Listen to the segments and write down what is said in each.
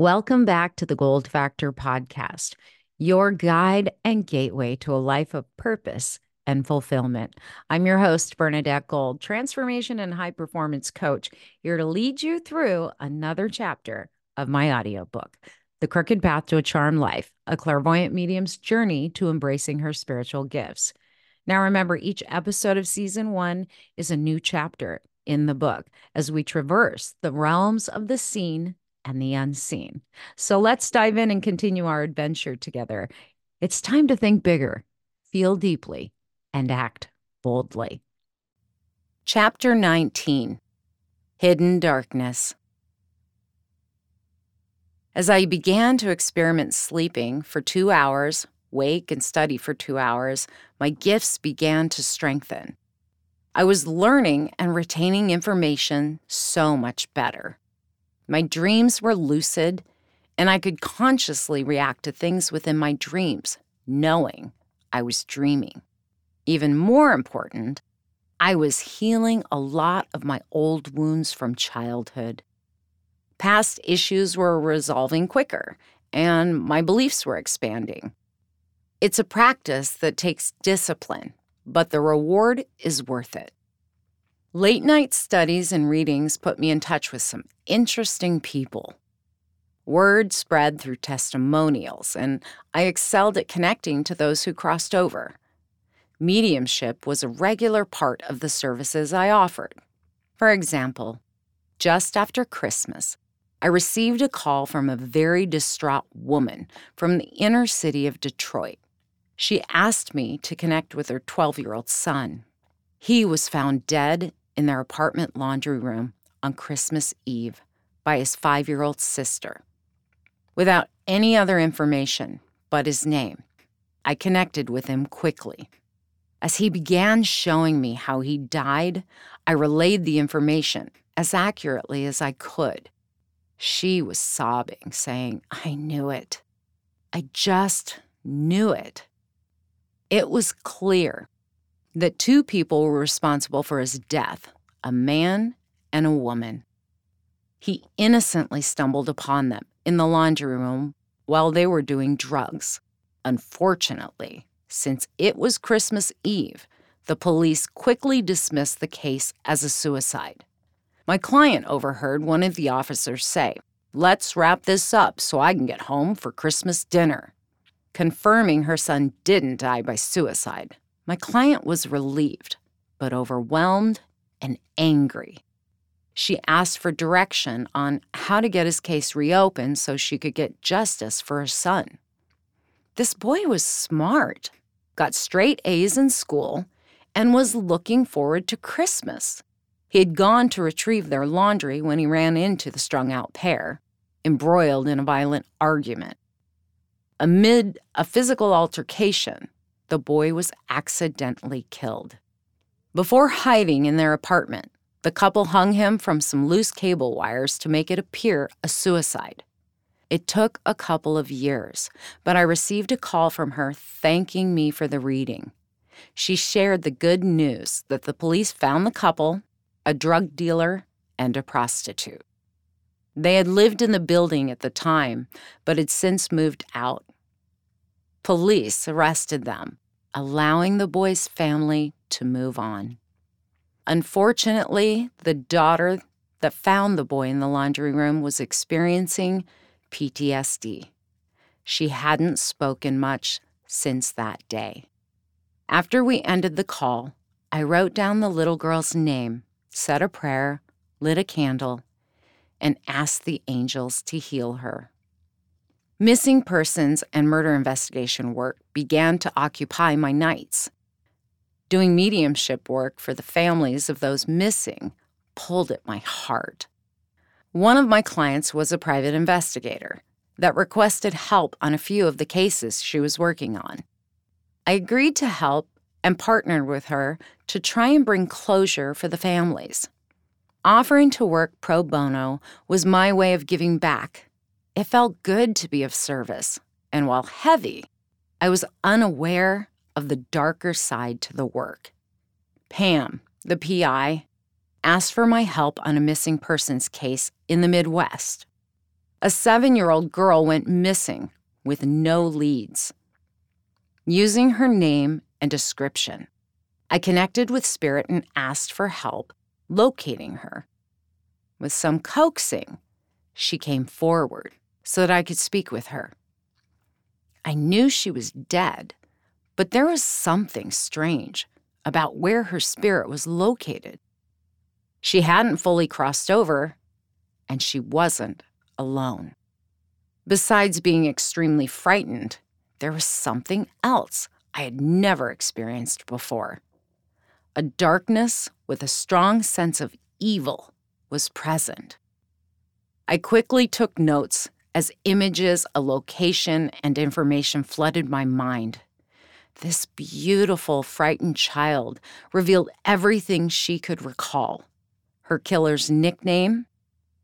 Welcome back to the Gold Factor podcast, your guide and gateway to a life of purpose and fulfillment. I'm your host, Bernadette Gold, transformation and high performance coach, here to lead you through another chapter of my audiobook, The Crooked Path to a Charmed Life, a clairvoyant medium's journey to embracing her spiritual gifts. Now, remember, each episode of season one is a new chapter in the book as we traverse the realms of the seen and the unseen. So let's dive in and continue our adventure together. It's time to think bigger, feel deeply, and act boldly. Chapter 19 Hidden Darkness. As I began to experiment sleeping for two hours, wake and study for two hours, my gifts began to strengthen. I was learning and retaining information so much better. My dreams were lucid, and I could consciously react to things within my dreams, knowing I was dreaming. Even more important, I was healing a lot of my old wounds from childhood. Past issues were resolving quicker, and my beliefs were expanding. It's a practice that takes discipline, but the reward is worth it. Late night studies and readings put me in touch with some interesting people. Word spread through testimonials, and I excelled at connecting to those who crossed over. Mediumship was a regular part of the services I offered. For example, just after Christmas, I received a call from a very distraught woman from the inner city of Detroit. She asked me to connect with her 12 year old son. He was found dead in their apartment laundry room on Christmas Eve by his five year old sister. Without any other information but his name, I connected with him quickly. As he began showing me how he died, I relayed the information as accurately as I could. She was sobbing, saying, I knew it. I just knew it. It was clear that two people were responsible for his death a man and a woman. He innocently stumbled upon them in the laundry room while they were doing drugs. Unfortunately, since it was Christmas Eve, the police quickly dismissed the case as a suicide. My client overheard one of the officers say, Let's wrap this up so I can get home for Christmas dinner. Confirming her son didn't die by suicide, my client was relieved, but overwhelmed and angry. She asked for direction on how to get his case reopened so she could get justice for her son. This boy was smart, got straight A's in school, and was looking forward to Christmas. He had gone to retrieve their laundry when he ran into the strung out pair, embroiled in a violent argument. Amid a physical altercation, the boy was accidentally killed. Before hiding in their apartment, the couple hung him from some loose cable wires to make it appear a suicide. It took a couple of years, but I received a call from her thanking me for the reading. She shared the good news that the police found the couple, a drug dealer, and a prostitute. They had lived in the building at the time, but had since moved out. Police arrested them, allowing the boy's family to move on. Unfortunately, the daughter that found the boy in the laundry room was experiencing PTSD. She hadn't spoken much since that day. After we ended the call, I wrote down the little girl's name, said a prayer, lit a candle, and asked the angels to heal her. Missing persons and murder investigation work began to occupy my nights. Doing mediumship work for the families of those missing pulled at my heart. One of my clients was a private investigator that requested help on a few of the cases she was working on. I agreed to help and partnered with her to try and bring closure for the families. Offering to work pro bono was my way of giving back. It felt good to be of service, and while heavy, I was unaware of the darker side to the work. Pam, the PI, asked for my help on a missing persons case in the Midwest. A seven year old girl went missing with no leads. Using her name and description, I connected with Spirit and asked for help locating her. With some coaxing, she came forward so that I could speak with her. I knew she was dead, but there was something strange about where her spirit was located. She hadn't fully crossed over, and she wasn't alone. Besides being extremely frightened, there was something else I had never experienced before. A darkness with a strong sense of evil was present. I quickly took notes as images, a location, and information flooded my mind. This beautiful, frightened child revealed everything she could recall her killer's nickname,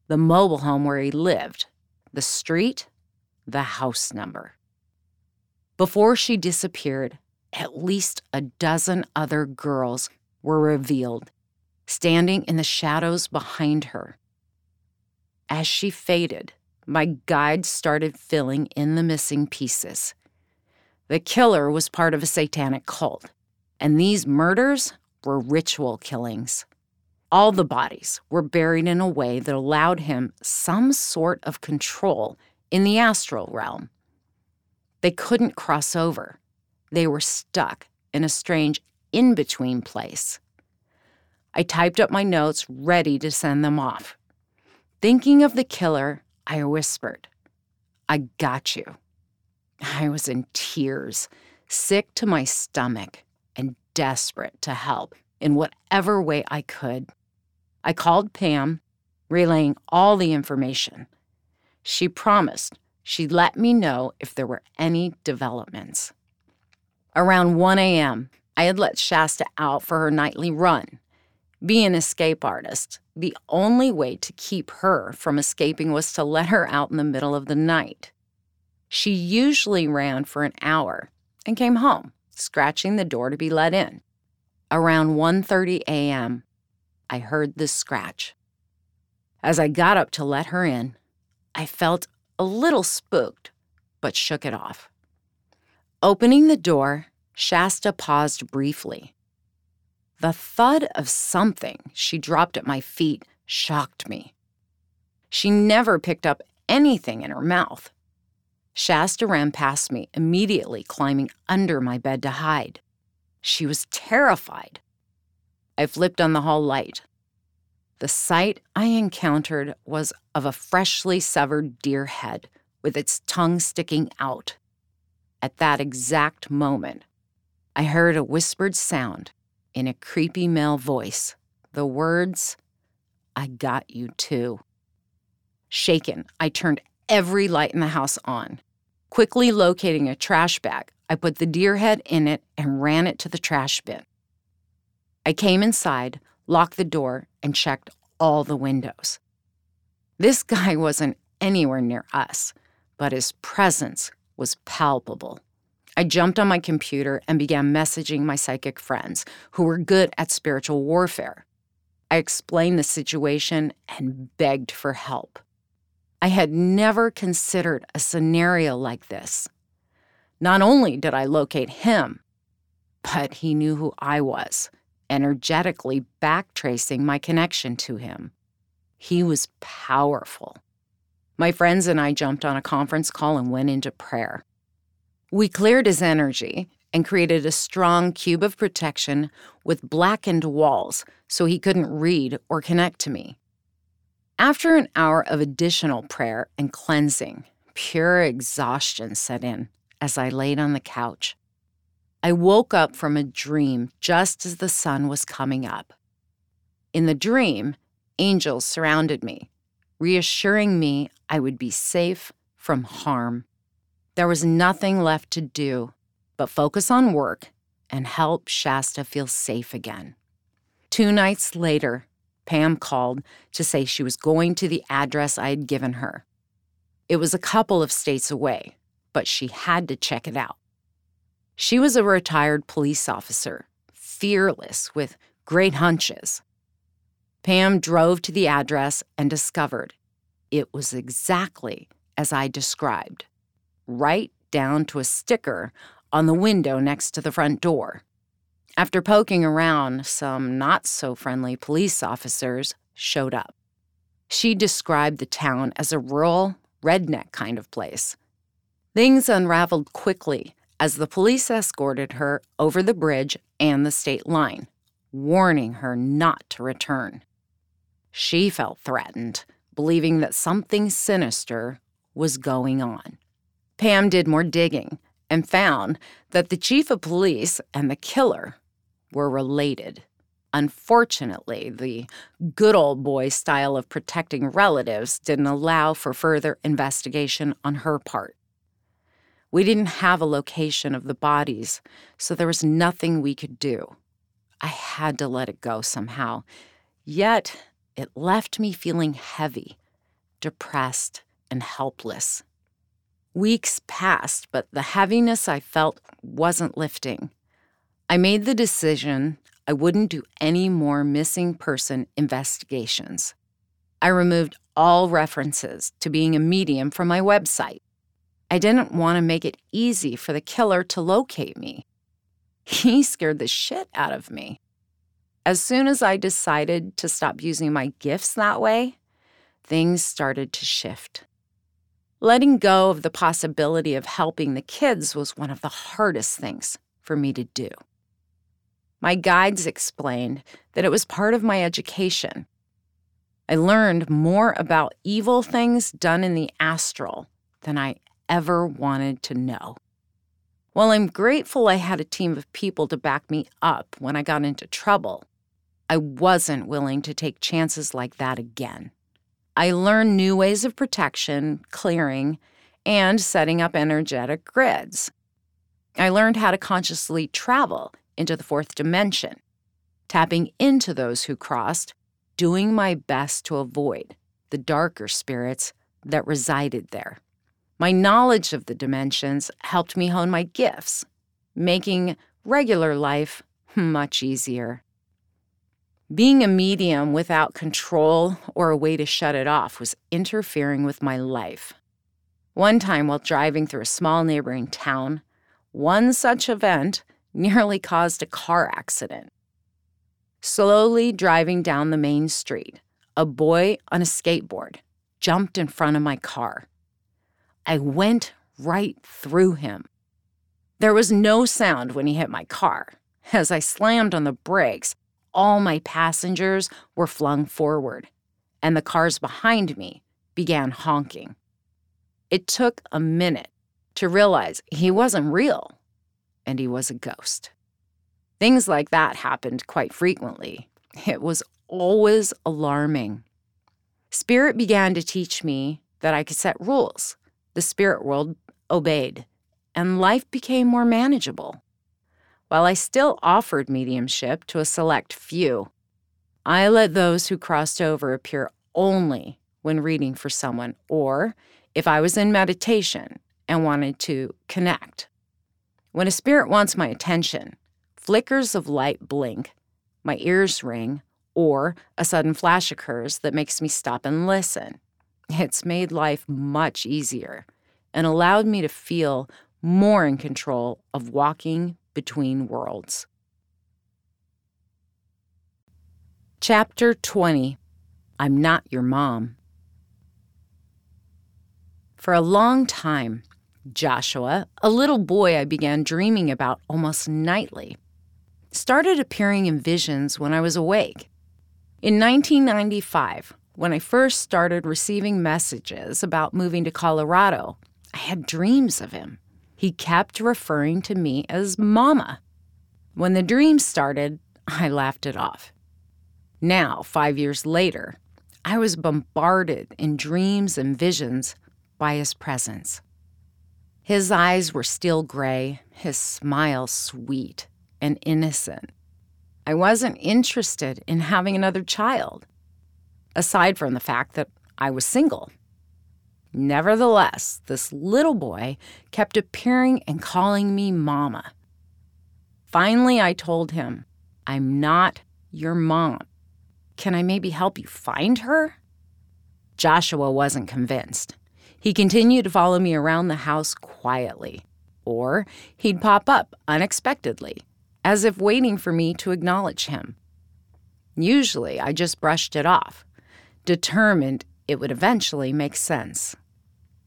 the mobile home where he lived, the street, the house number. Before she disappeared, at least a dozen other girls were revealed, standing in the shadows behind her. As she faded, my guide started filling in the missing pieces. The killer was part of a satanic cult, and these murders were ritual killings. All the bodies were buried in a way that allowed him some sort of control in the astral realm. They couldn't cross over, they were stuck in a strange in between place. I typed up my notes, ready to send them off. Thinking of the killer, I whispered, I got you. I was in tears, sick to my stomach, and desperate to help in whatever way I could. I called Pam, relaying all the information. She promised she'd let me know if there were any developments. Around 1 a.m., I had let Shasta out for her nightly run. Being an escape artist, the only way to keep her from escaping was to let her out in the middle of the night. She usually ran for an hour and came home, scratching the door to be let in. Around 1:30 a.m., I heard the scratch. As I got up to let her in, I felt a little spooked, but shook it off. Opening the door, Shasta paused briefly. The thud of something she dropped at my feet shocked me. She never picked up anything in her mouth. Shasta ran past me, immediately climbing under my bed to hide. She was terrified. I flipped on the hall light. The sight I encountered was of a freshly severed deer head with its tongue sticking out. At that exact moment, I heard a whispered sound in a creepy male voice. The words, I got you too. Shaken, I turned every light in the house on. Quickly locating a trash bag, I put the deer head in it and ran it to the trash bin. I came inside, locked the door, and checked all the windows. This guy wasn't anywhere near us, but his presence was palpable. I jumped on my computer and began messaging my psychic friends who were good at spiritual warfare. I explained the situation and begged for help. I had never considered a scenario like this. Not only did I locate him, but he knew who I was energetically backtracing my connection to him. He was powerful. My friends and I jumped on a conference call and went into prayer. We cleared his energy and created a strong cube of protection with blackened walls so he couldn't read or connect to me. After an hour of additional prayer and cleansing, pure exhaustion set in as I laid on the couch. I woke up from a dream just as the sun was coming up. In the dream, angels surrounded me, reassuring me I would be safe from harm. There was nothing left to do but focus on work and help Shasta feel safe again. Two nights later, Pam called to say she was going to the address I had given her. It was a couple of states away, but she had to check it out. She was a retired police officer, fearless with great hunches. Pam drove to the address and discovered it was exactly as I described, right down to a sticker on the window next to the front door. After poking around, some not so friendly police officers showed up. She described the town as a rural, redneck kind of place. Things unraveled quickly as the police escorted her over the bridge and the state line, warning her not to return. She felt threatened, believing that something sinister was going on. Pam did more digging and found that the chief of police and the killer were related. Unfortunately, the good old boy style of protecting relatives didn't allow for further investigation on her part. We didn't have a location of the bodies, so there was nothing we could do. I had to let it go somehow. Yet, it left me feeling heavy, depressed, and helpless. Weeks passed, but the heaviness I felt wasn't lifting. I made the decision I wouldn't do any more missing person investigations. I removed all references to being a medium from my website. I didn't want to make it easy for the killer to locate me. He scared the shit out of me. As soon as I decided to stop using my gifts that way, things started to shift. Letting go of the possibility of helping the kids was one of the hardest things for me to do. My guides explained that it was part of my education. I learned more about evil things done in the astral than I ever wanted to know. While I'm grateful I had a team of people to back me up when I got into trouble, I wasn't willing to take chances like that again. I learned new ways of protection, clearing, and setting up energetic grids. I learned how to consciously travel into the fourth dimension, tapping into those who crossed, doing my best to avoid the darker spirits that resided there. My knowledge of the dimensions helped me hone my gifts, making regular life much easier. Being a medium without control or a way to shut it off was interfering with my life. One time, while driving through a small neighboring town, one such event nearly caused a car accident. Slowly driving down the main street, a boy on a skateboard jumped in front of my car. I went right through him. There was no sound when he hit my car. As I slammed on the brakes, all my passengers were flung forward, and the cars behind me began honking. It took a minute to realize he wasn't real and he was a ghost. Things like that happened quite frequently. It was always alarming. Spirit began to teach me that I could set rules. The spirit world obeyed, and life became more manageable. While I still offered mediumship to a select few, I let those who crossed over appear only when reading for someone or if I was in meditation and wanted to connect. When a spirit wants my attention, flickers of light blink, my ears ring, or a sudden flash occurs that makes me stop and listen. It's made life much easier and allowed me to feel more in control of walking between worlds. Chapter 20 I'm Not Your Mom. For a long time, Joshua, a little boy I began dreaming about almost nightly, started appearing in visions when I was awake. In 1995, when I first started receiving messages about moving to Colorado, I had dreams of him he kept referring to me as Mama. When the dream started, I laughed it off. Now, five years later, I was bombarded in dreams and visions by his presence. His eyes were still gray, his smile sweet and innocent. I wasn't interested in having another child, aside from the fact that I was single. Nevertheless, this little boy kept appearing and calling me Mama. Finally, I told him, I'm not your mom. Can I maybe help you find her? Joshua wasn't convinced. He continued to follow me around the house quietly, or he'd pop up unexpectedly, as if waiting for me to acknowledge him. Usually, I just brushed it off, determined it would eventually make sense.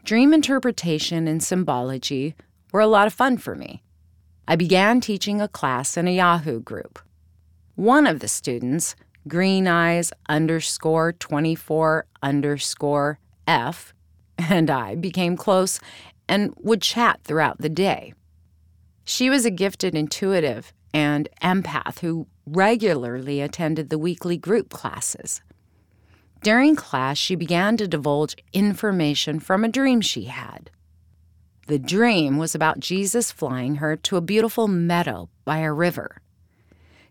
Dream interpretation and symbology were a lot of fun for me. I began teaching a class in a Yahoo group. One of the students, Green Eyes underscore 24 underscore F, and I became close and would chat throughout the day. She was a gifted intuitive and empath who regularly attended the weekly group classes. During class, she began to divulge information from a dream she had. The dream was about Jesus flying her to a beautiful meadow by a river.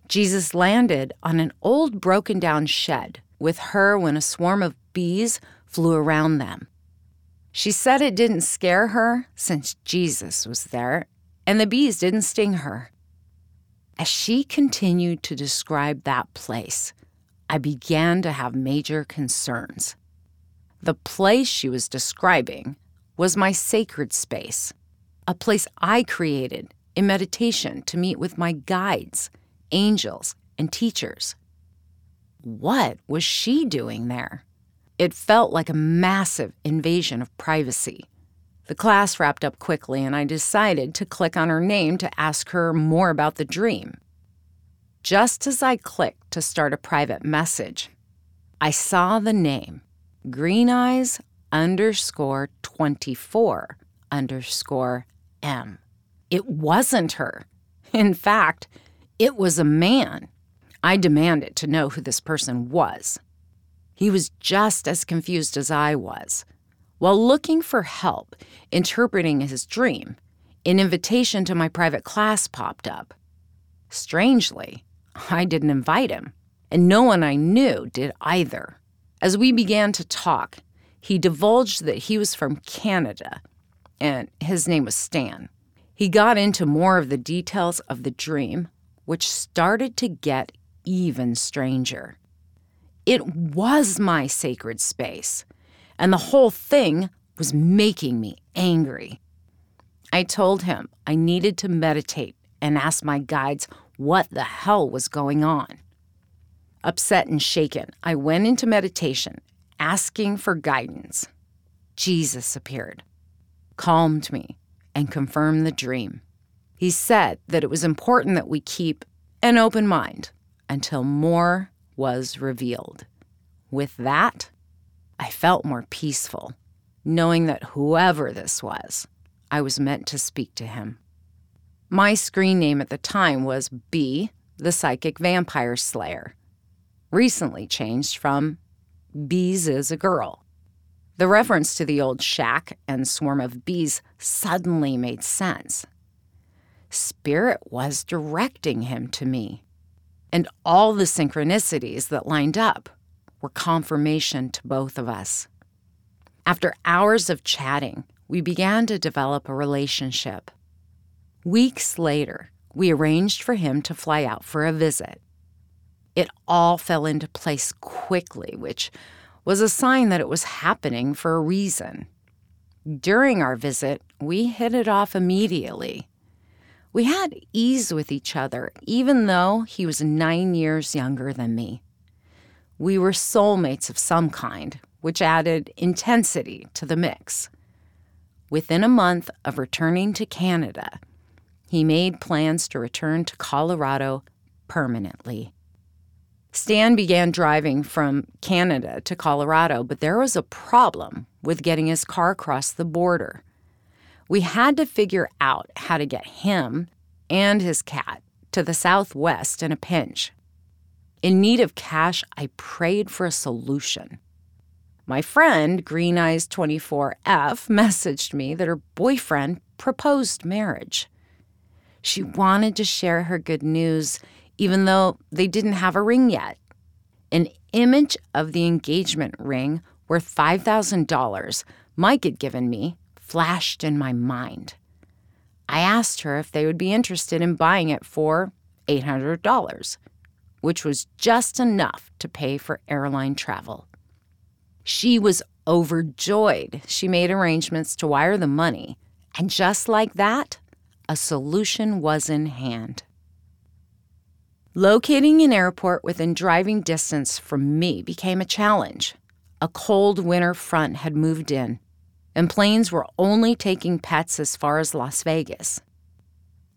Jesus landed on an old broken down shed with her when a swarm of bees flew around them. She said it didn't scare her since Jesus was there and the bees didn't sting her. As she continued to describe that place, I began to have major concerns. The place she was describing was my sacred space, a place I created in meditation to meet with my guides, angels, and teachers. What was she doing there? It felt like a massive invasion of privacy. The class wrapped up quickly, and I decided to click on her name to ask her more about the dream. Just as I clicked to start a private message, I saw the name Green Eyes underscore 24 underscore M. It wasn't her. In fact, it was a man. I demanded to know who this person was. He was just as confused as I was. While looking for help interpreting his dream, an invitation to my private class popped up. Strangely, I didn't invite him, and no one I knew did either. As we began to talk, he divulged that he was from Canada, and his name was Stan. He got into more of the details of the dream, which started to get even stranger. It was my sacred space, and the whole thing was making me angry. I told him I needed to meditate and ask my guides what the hell was going on. Upset and shaken, I went into meditation, asking for guidance. Jesus appeared, calmed me, and confirmed the dream. He said that it was important that we keep an open mind until more was revealed. With that, I felt more peaceful, knowing that whoever this was, I was meant to speak to him. My screen name at the time was B, the Psychic Vampire Slayer, recently changed from Bees is a Girl. The reference to the old shack and swarm of bees suddenly made sense. Spirit was directing him to me, and all the synchronicities that lined up were confirmation to both of us. After hours of chatting, we began to develop a relationship. Weeks later, we arranged for him to fly out for a visit. It all fell into place quickly, which was a sign that it was happening for a reason. During our visit, we hit it off immediately. We had ease with each other, even though he was nine years younger than me. We were soulmates of some kind, which added intensity to the mix. Within a month of returning to Canada, he made plans to return to Colorado permanently. Stan began driving from Canada to Colorado, but there was a problem with getting his car across the border. We had to figure out how to get him and his cat to the southwest in a pinch. In need of cash, I prayed for a solution. My friend, Green Eyes 24F, messaged me that her boyfriend proposed marriage. She wanted to share her good news, even though they didn't have a ring yet. An image of the engagement ring worth $5,000 Mike had given me flashed in my mind. I asked her if they would be interested in buying it for $800, which was just enough to pay for airline travel. She was overjoyed. She made arrangements to wire the money, and just like that, a solution was in hand. Locating an airport within driving distance from me became a challenge. A cold winter front had moved in, and planes were only taking pets as far as Las Vegas.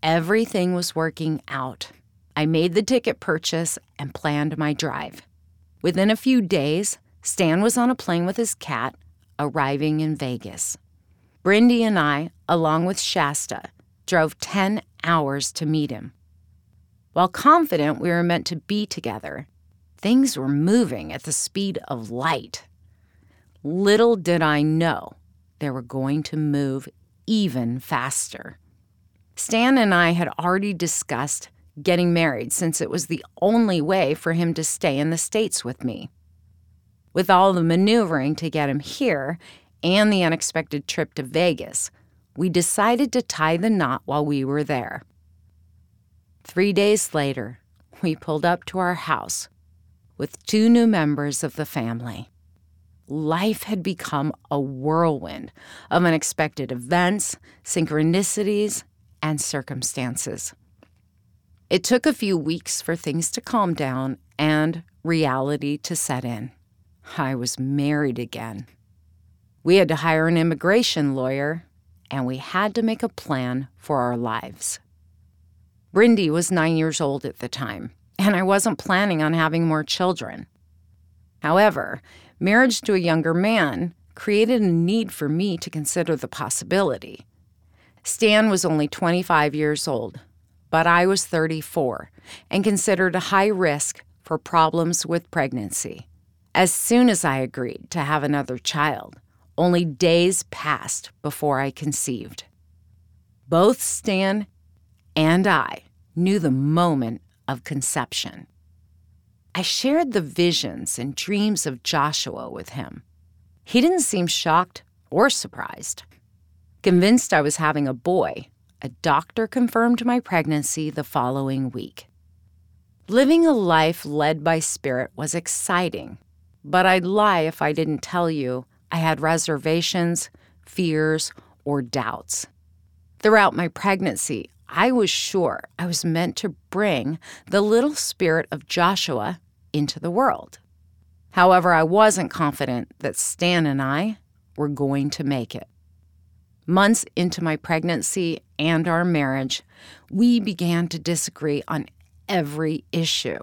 Everything was working out. I made the ticket purchase and planned my drive. Within a few days, Stan was on a plane with his cat, arriving in Vegas. Brindy and I, along with Shasta, drove 10 hours to meet him. While confident we were meant to be together, things were moving at the speed of light. Little did I know they were going to move even faster. Stan and I had already discussed getting married since it was the only way for him to stay in the States with me. With all the maneuvering to get him here and the unexpected trip to Vegas, we decided to tie the knot while we were there. Three days later, we pulled up to our house with two new members of the family. Life had become a whirlwind of unexpected events, synchronicities, and circumstances. It took a few weeks for things to calm down and reality to set in. I was married again. We had to hire an immigration lawyer, and we had to make a plan for our lives. Brindy was nine years old at the time, and I wasn't planning on having more children. However, marriage to a younger man created a need for me to consider the possibility. Stan was only 25 years old, but I was 34 and considered a high risk for problems with pregnancy. As soon as I agreed to have another child, only days passed before I conceived. Both Stan and I knew the moment of conception. I shared the visions and dreams of Joshua with him. He didn't seem shocked or surprised. Convinced I was having a boy, a doctor confirmed my pregnancy the following week. Living a life led by spirit was exciting but I'd lie if I didn't tell you I had reservations, fears, or doubts. Throughout my pregnancy, I was sure I was meant to bring the little spirit of Joshua into the world. However, I wasn't confident that Stan and I were going to make it. Months into my pregnancy and our marriage, we began to disagree on every issue.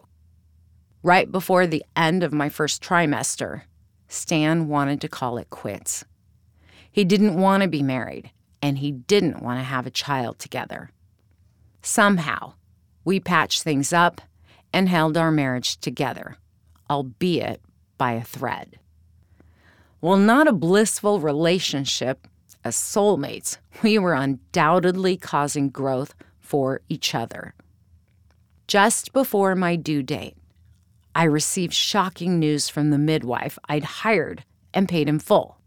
Right before the end of my first trimester, Stan wanted to call it quits. He didn't want to be married, and he didn't want to have a child together. Somehow, we patched things up and held our marriage together, albeit by a thread. While not a blissful relationship, as soulmates, we were undoubtedly causing growth for each other. Just before my due date, I received shocking news from the midwife I'd hired and paid in full.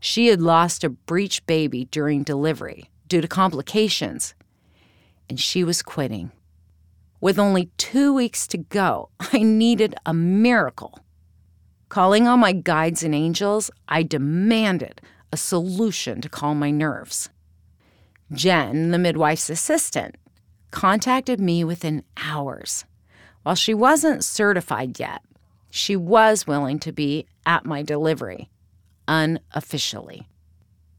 She had lost a breech baby during delivery due to complications, and she was quitting. With only two weeks to go, I needed a miracle. Calling on my guides and angels, I demanded a solution to calm my nerves. Jen, the midwife's assistant, contacted me within hours. While she wasn't certified yet, she was willing to be at my delivery, unofficially.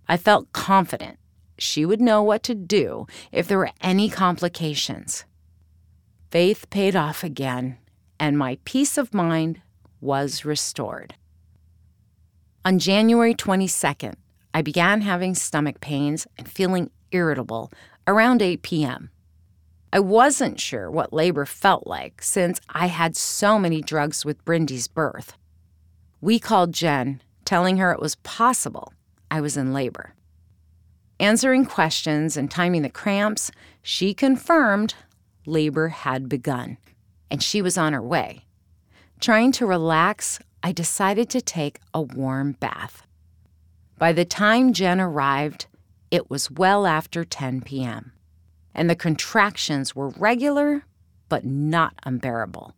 I felt confident she would know what to do if there were any complications. Faith paid off again, and my peace of mind was restored. On January 22nd, I began having stomach pains and feeling irritable around 8 p.m. I wasn't sure what labor felt like since I had so many drugs with Brindy's birth. We called Jen, telling her it was possible I was in labor. Answering questions and timing the cramps, she confirmed labor had begun and she was on her way. Trying to relax, I decided to take a warm bath. By the time Jen arrived, it was well after 10 p.m and the contractions were regular but not unbearable.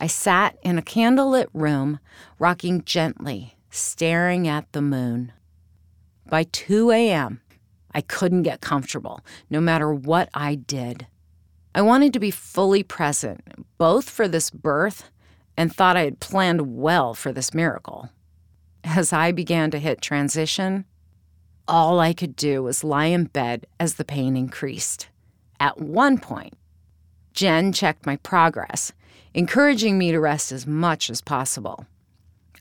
I sat in a candlelit room, rocking gently, staring at the moon. By 2 a.m., I couldn't get comfortable, no matter what I did. I wanted to be fully present, both for this birth and thought I had planned well for this miracle. As I began to hit transition, all I could do was lie in bed as the pain increased. At one point, Jen checked my progress, encouraging me to rest as much as possible.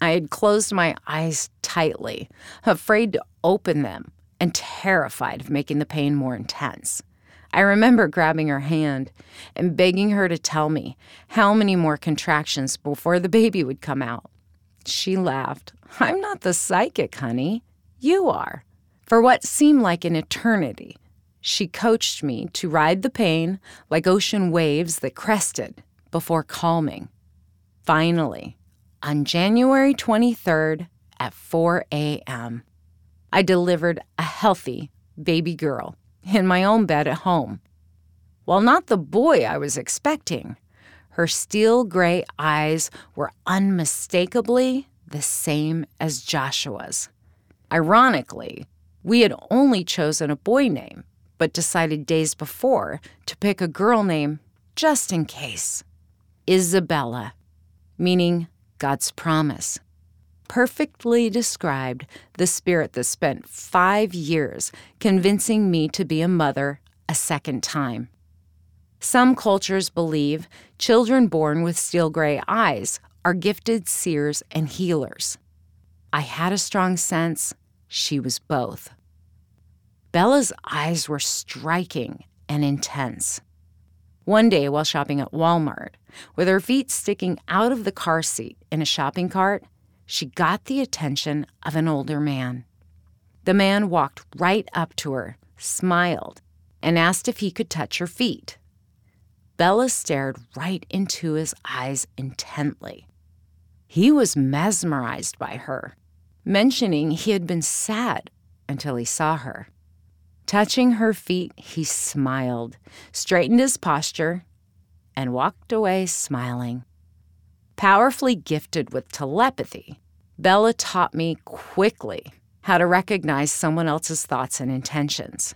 I had closed my eyes tightly, afraid to open them and terrified of making the pain more intense. I remember grabbing her hand and begging her to tell me how many more contractions before the baby would come out. She laughed. I'm not the psychic, honey. You are. For what seemed like an eternity, she coached me to ride the pain like ocean waves that crested before calming. Finally, on January 23rd at 4 a.m., I delivered a healthy baby girl in my own bed at home. While not the boy I was expecting, her steel gray eyes were unmistakably the same as Joshua's. Ironically, we had only chosen a boy name, but decided days before to pick a girl name just in case Isabella, meaning God's promise perfectly described the spirit that spent five years convincing me to be a mother a second time. Some cultures believe children born with steel gray eyes are gifted seers and healers. I had a strong sense she was both. Bella's eyes were striking and intense. One day, while shopping at Walmart, with her feet sticking out of the car seat in a shopping cart, she got the attention of an older man. The man walked right up to her, smiled, and asked if he could touch her feet. Bella stared right into his eyes intently. He was mesmerized by her, mentioning he had been sad until he saw her. Touching her feet, he smiled, straightened his posture, and walked away smiling. Powerfully gifted with telepathy, Bella taught me quickly how to recognize someone else's thoughts and intentions.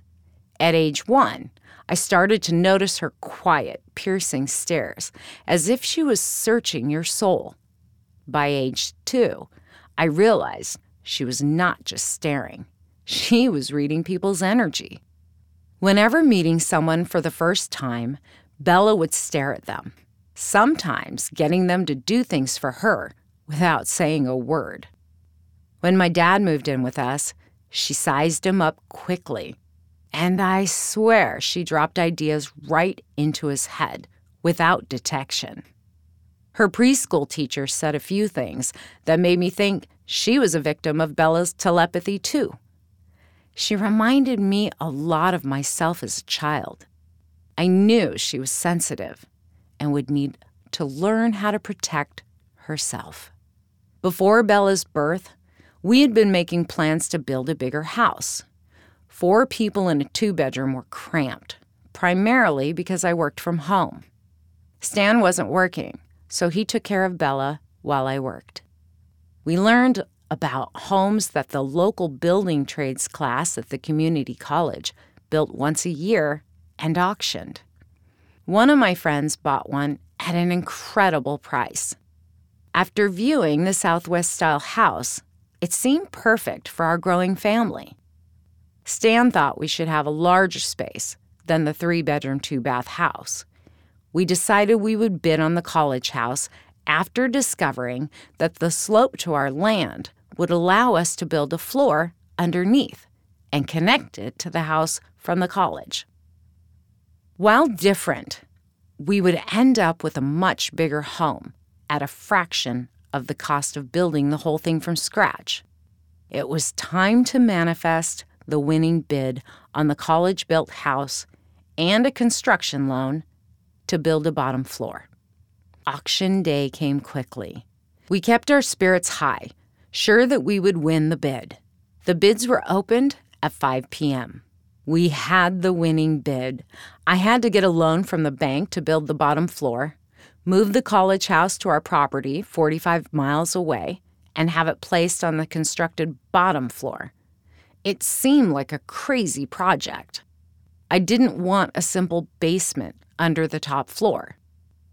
At age one, I started to notice her quiet, piercing stares, as if she was searching your soul. By age two, I realized she was not just staring, she was reading people's energy. Whenever meeting someone for the first time, Bella would stare at them, sometimes getting them to do things for her without saying a word. When my dad moved in with us, she sized him up quickly, and I swear she dropped ideas right into his head without detection. Her preschool teacher said a few things that made me think she was a victim of Bella's telepathy, too. She reminded me a lot of myself as a child. I knew she was sensitive and would need to learn how to protect herself. Before Bella's birth, we had been making plans to build a bigger house. Four people in a two bedroom were cramped, primarily because I worked from home. Stan wasn't working, so he took care of Bella while I worked. We learned about homes that the local building trades class at the community college built once a year and auctioned. One of my friends bought one at an incredible price. After viewing the Southwest style house, it seemed perfect for our growing family. Stan thought we should have a larger space than the three bedroom, two bath house. We decided we would bid on the college house after discovering that the slope to our land would allow us to build a floor underneath and connect it to the house from the college. While different, we would end up with a much bigger home at a fraction of the cost of building the whole thing from scratch. It was time to manifest the winning bid on the college built house and a construction loan to build a bottom floor. Auction day came quickly. We kept our spirits high, sure that we would win the bid. The bids were opened at 5 p.m. We had the winning bid. I had to get a loan from the bank to build the bottom floor. move the college house to our property 45 miles away, and have it placed on the constructed bottom floor. It seemed like a crazy project. I didn't want a simple basement under the top floor.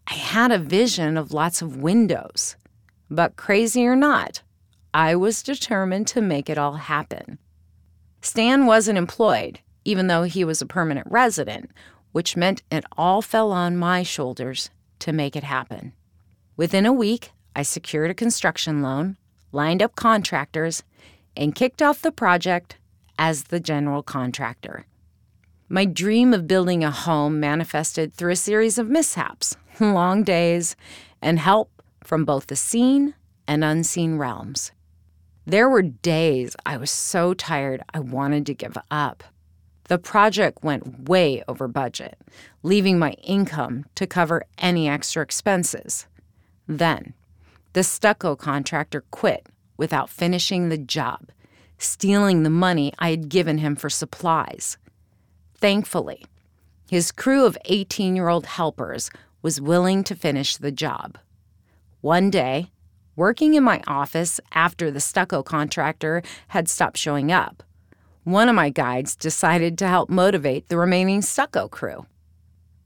I had a vision of lots of windows. But crazy or not, I was determined to make it all happen. Stan wasn't employed, even though he was a permanent resident, which meant it all fell on my shoulders to make it happen. Within a week, I secured a construction loan, lined up contractors, and kicked off the project as the general contractor. My dream of building a home manifested through a series of mishaps, long days, and help from both the seen and unseen realms. There were days I was so tired I wanted to give up. The project went way over budget, leaving my income to cover any extra expenses. Then, the stucco contractor quit without finishing the job, stealing the money I had given him for supplies. Thankfully, his crew of 18 year old helpers was willing to finish the job. One day, working in my office after the stucco contractor had stopped showing up, one of my guides decided to help motivate the remaining stucco crew.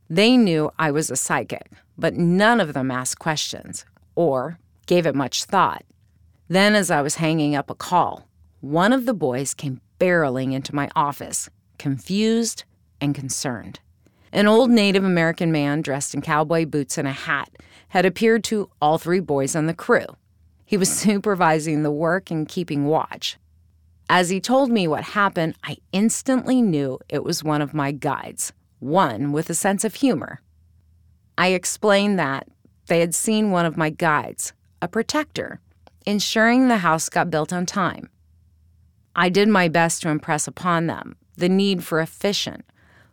They knew I was a psychic, but none of them asked questions or gave it much thought. Then, as I was hanging up a call, one of the boys came barreling into my office, confused and concerned. An old Native American man dressed in cowboy boots and a hat had appeared to all three boys on the crew. He was supervising the work and keeping watch. As he told me what happened, I instantly knew it was one of my guides, one with a sense of humor. I explained that they had seen one of my guides, a protector, ensuring the house got built on time. I did my best to impress upon them the need for efficient,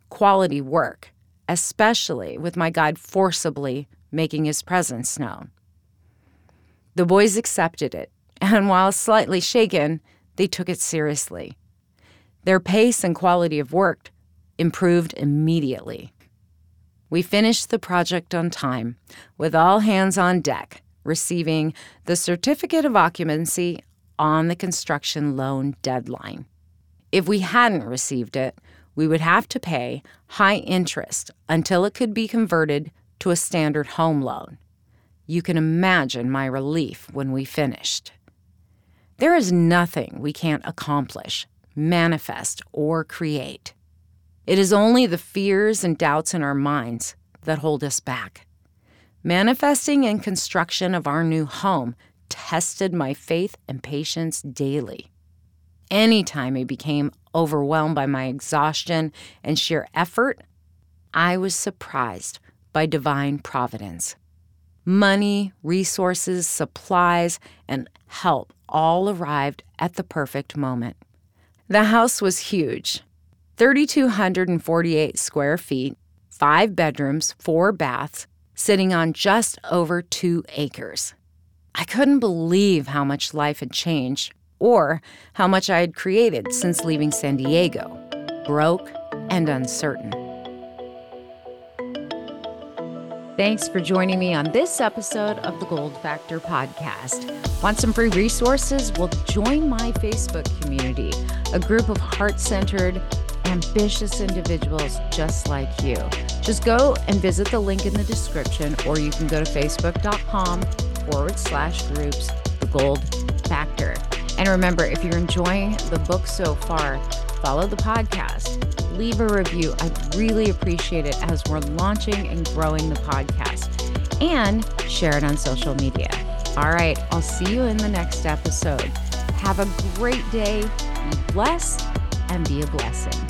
quality work, especially with my guide forcibly making his presence known. The boys accepted it, and while slightly shaken, they took it seriously. Their pace and quality of work improved immediately. We finished the project on time, with all hands on deck, receiving the certificate of occupancy on the construction loan deadline. If we hadn't received it, we would have to pay high interest until it could be converted to a standard home loan. You can imagine my relief when we finished. There is nothing we can't accomplish, manifest, or create. It is only the fears and doubts in our minds that hold us back. Manifesting and construction of our new home tested my faith and patience daily. Anytime I became overwhelmed by my exhaustion and sheer effort, I was surprised by divine providence. Money, resources, supplies, and help all arrived at the perfect moment. The house was huge 3,248 square feet, five bedrooms, four baths, sitting on just over two acres. I couldn't believe how much life had changed or how much I had created since leaving San Diego, broke and uncertain. Thanks for joining me on this episode of the Gold Factor podcast. Want some free resources? Well, join my Facebook community, a group of heart centered, ambitious individuals just like you. Just go and visit the link in the description, or you can go to facebook.com forward slash groups, the Gold Factor. And remember, if you're enjoying the book so far, follow the podcast leave a review. I'd really appreciate it as we're launching and growing the podcast. And share it on social media. All right, I'll see you in the next episode. Have a great day, be blessed, and be a blessing.